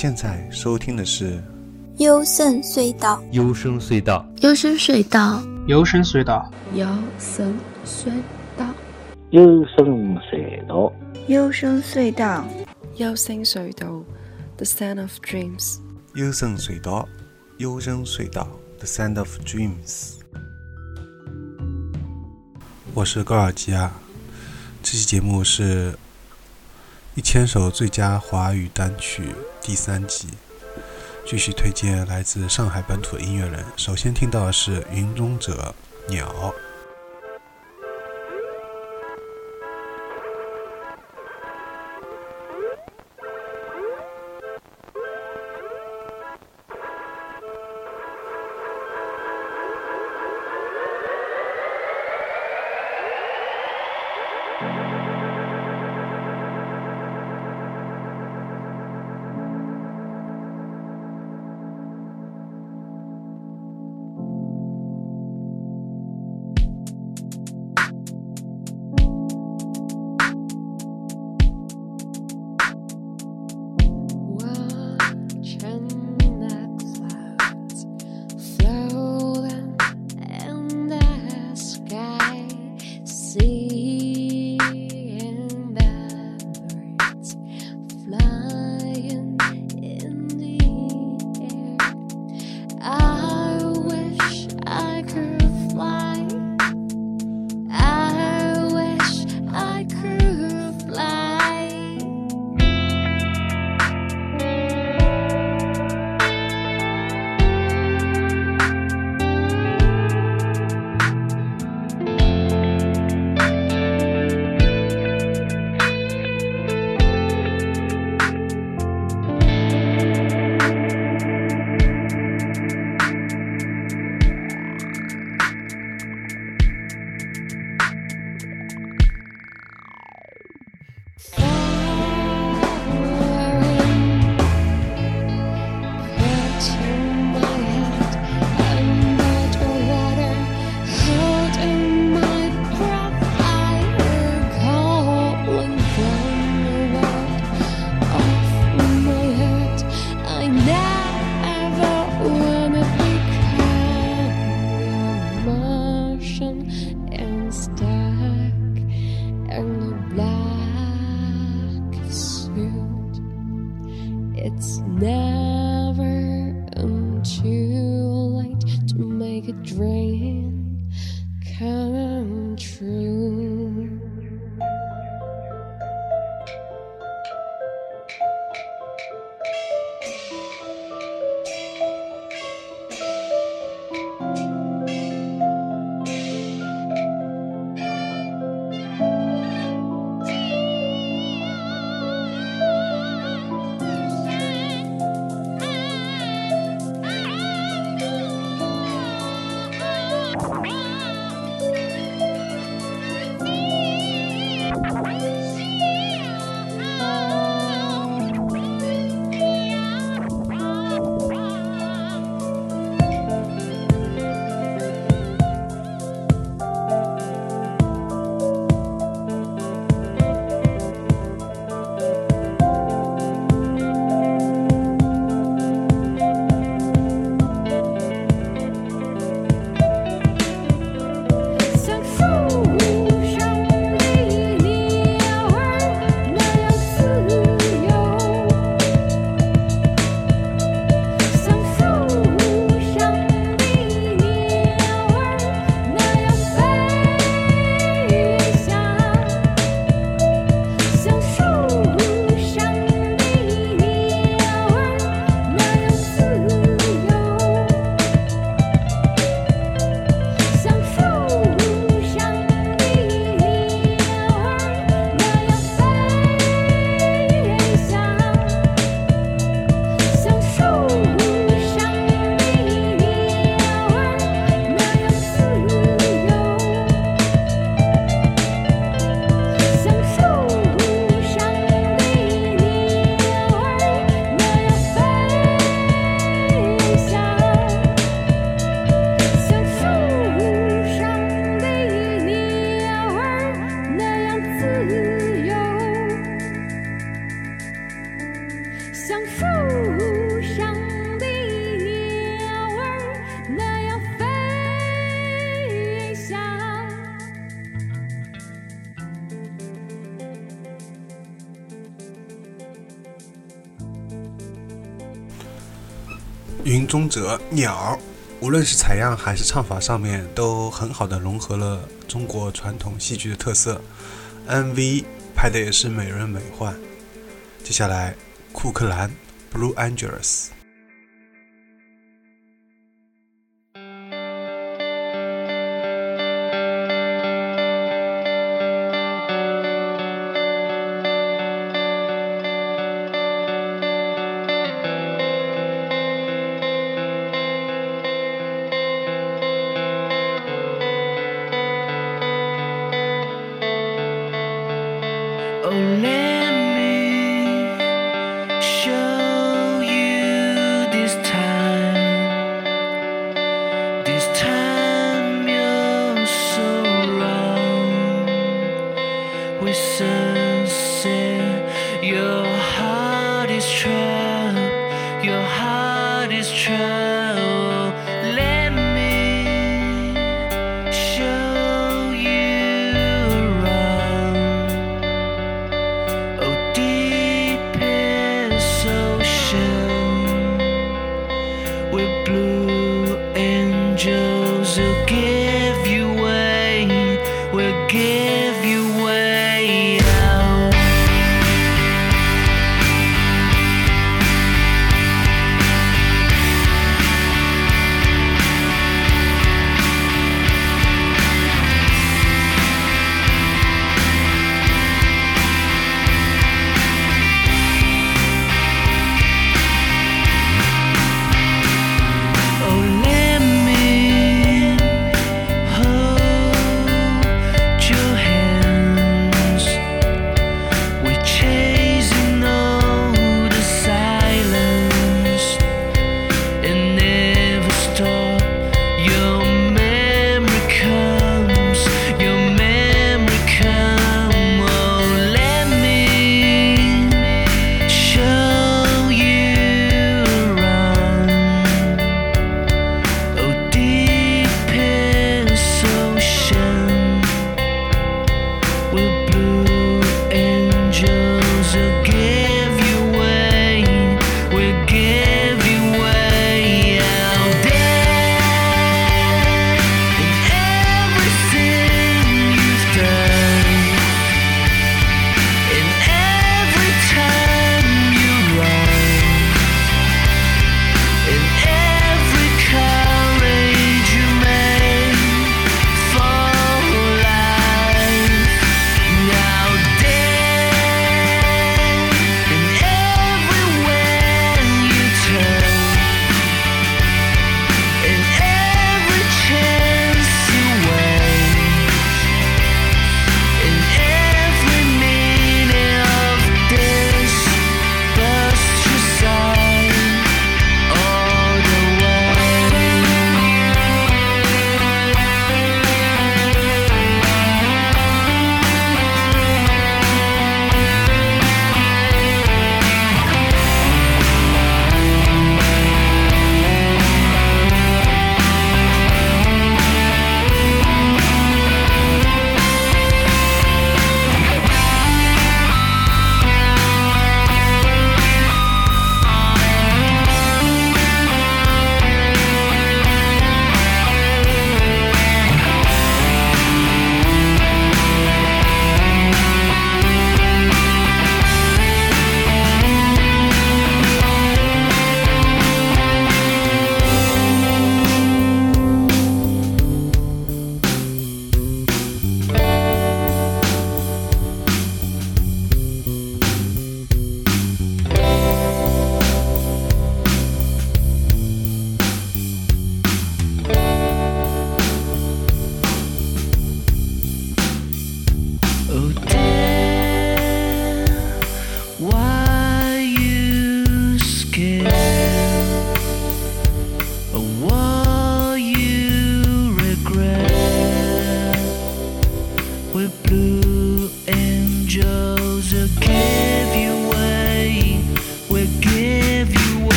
现在收听的是幽深隧道，幽深隧道，幽深隧道，幽深隧道，幽深隧道，幽深隧道，幽深隧道，幽深隧道，The Sound of Dreams，幽深隧道，幽深隧道，The Sound of Dreams。我是高尔基啊，这期节目是一千首最佳华语单曲第三集，继续推荐来自上海本土的音乐人。首先听到的是云中者鸟。see. Oh. 者鸟，无论是采样还是唱法上面，都很好的融合了中国传统戏剧的特色。MV 拍的也是美轮美奂。接下来，库克兰 Blue Angels。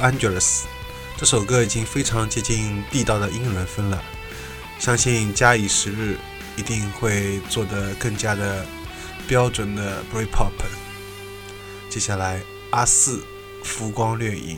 Angelus。这首歌已经非常接近地道的英伦风了，相信假以时日，一定会做得更加的标准的 Britpop。接下来，阿四《浮光掠影》。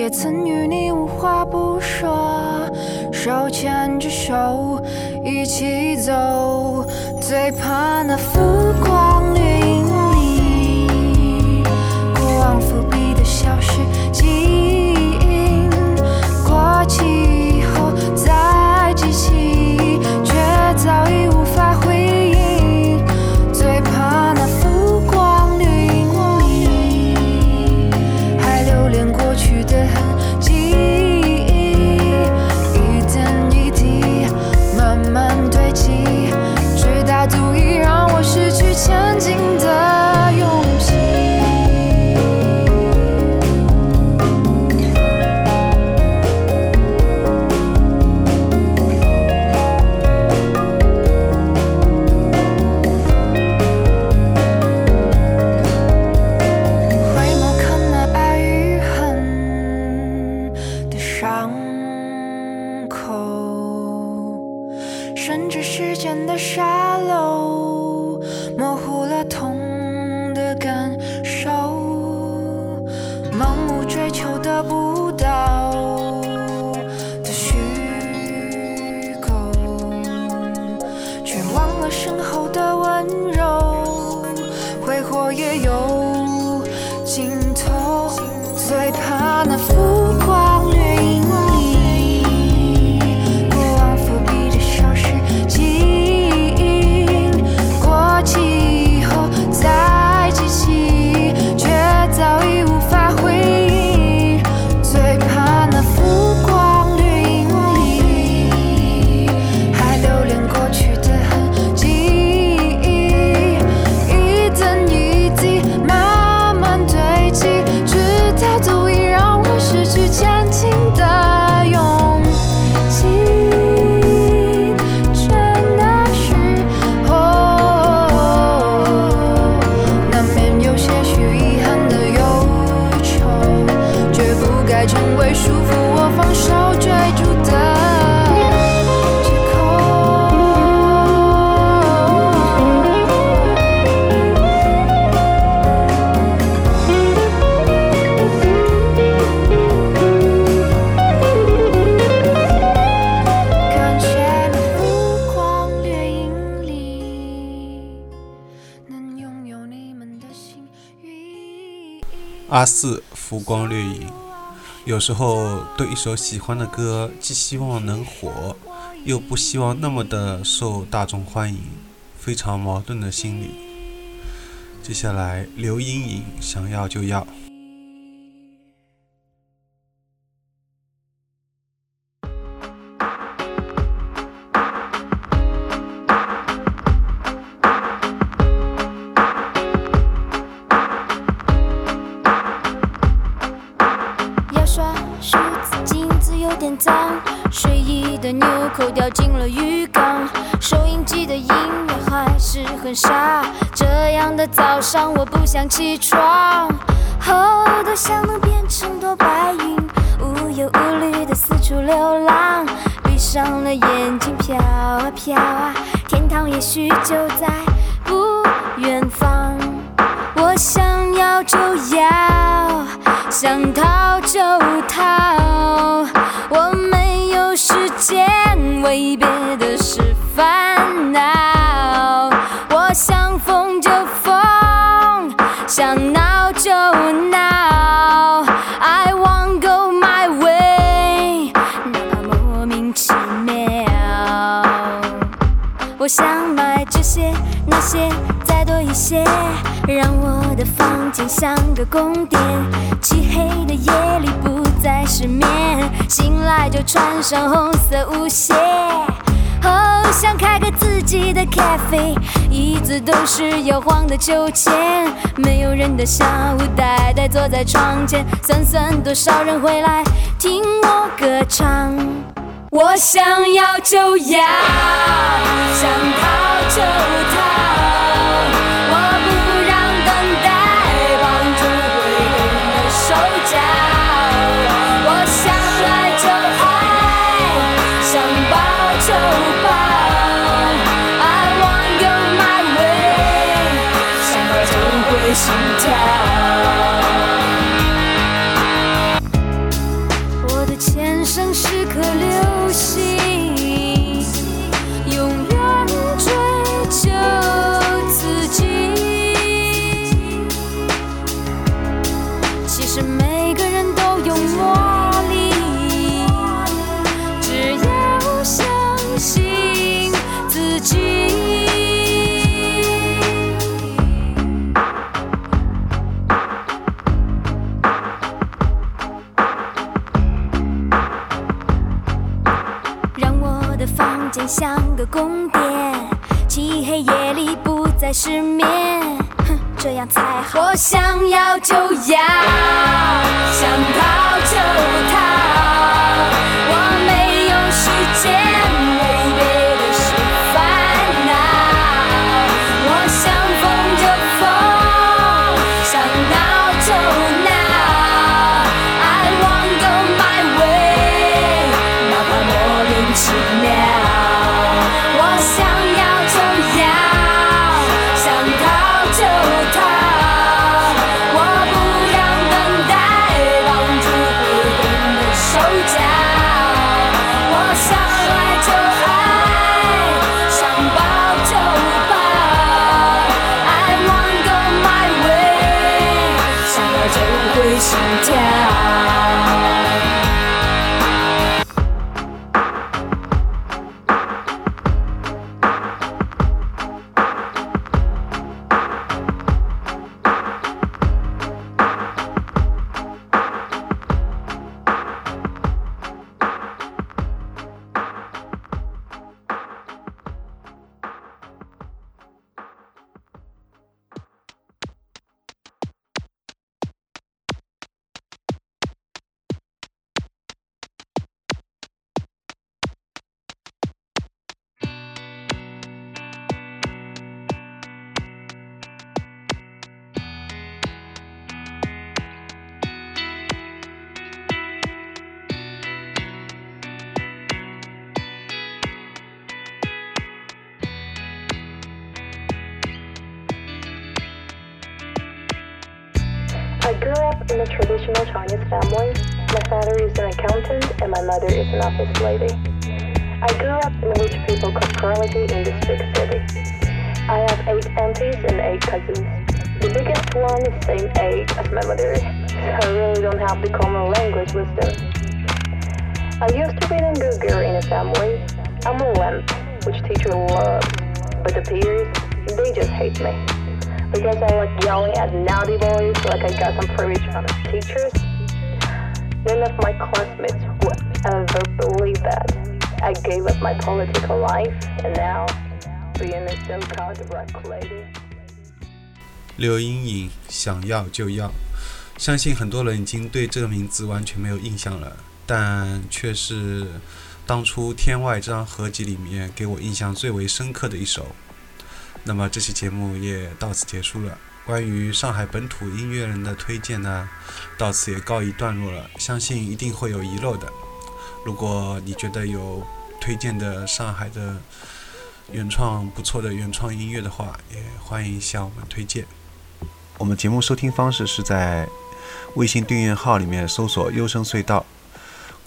也曾与你无话不说，手牵着手。一起走，最怕那浮光阿四《浮光掠影》，有时候对一首喜欢的歌，既希望能火，又不希望那么的受大众欢迎，非常矛盾的心理。接下来，刘莹莹想要就要。的纽扣掉进了浴缸，收音机的音乐还是很傻。这样的早上我不想起床，后多想能变成朵白云，无忧无虑的四处流浪。闭上了眼睛飘啊飘啊，天堂也许就在不远方。我想要就要，想逃就逃，我没有时间为别的事烦恼我想疯就疯想闹就闹。I won't go my way 哪怕莫名其妙。我想买这些那些再多一些让我的房间像个宫殿漆黑的夜里不在失眠，醒来就穿上红色舞鞋。哦，想开个自己的 cafe，椅子都是摇晃的秋千，没有人的下午，呆呆坐在窗前，算算多少人会来听我歌唱。我想要就要，想逃就我想要就要，想逃 a traditional Chinese family. My father is an accountant and my mother is an office lady. I grew up in which people prosperity in this big city. I have eight aunties and eight cousins. The biggest one is the same age as my mother, so I really don't have the common language with them. I used to be an good girl in a family. I'm a lamp, which teacher loves, but the peers, they just hate me because I like yelling at naughty boys like I got some privilege from the teachers. None of my classmates would ever believe that. I gave up my political life and now being a so-called rock lady. 刘英颖想要就要，相信很多人已经对这个名字完全没有印象了，但却是当初《天外》这张合集里面给我印象最为深刻的一首。那么这期节目也到此结束了。关于上海本土音乐人的推荐呢，到此也告一段落了。相信一定会有遗漏的。如果你觉得有推荐的上海的原创不错的原创音乐的话，也欢迎向我们推荐。我们节目收听方式是在微信订阅号里面搜索“优声隧道”，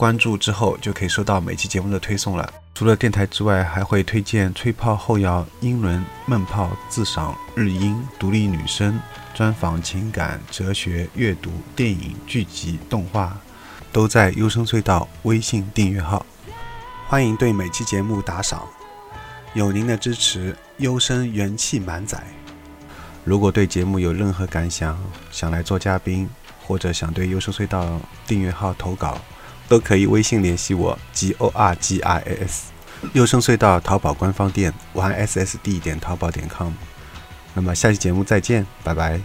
关注之后就可以收到每期节目的推送了。除了电台之外，还会推荐吹泡后摇、英伦、闷泡、自赏、日音、独立女声、专访、情感、哲学、阅读、电影、剧集、动画，都在优声隧道微信订阅号。欢迎对每期节目打赏。有您的支持，优声元气满载。如果对节目有任何感想，想来做嘉宾，或者想对优声隧道订阅号投稿，都可以微信联系我，g o r g i s。六声隧道淘宝官方店 y s s d 点淘宝点 com。那么下期节目再见，拜拜。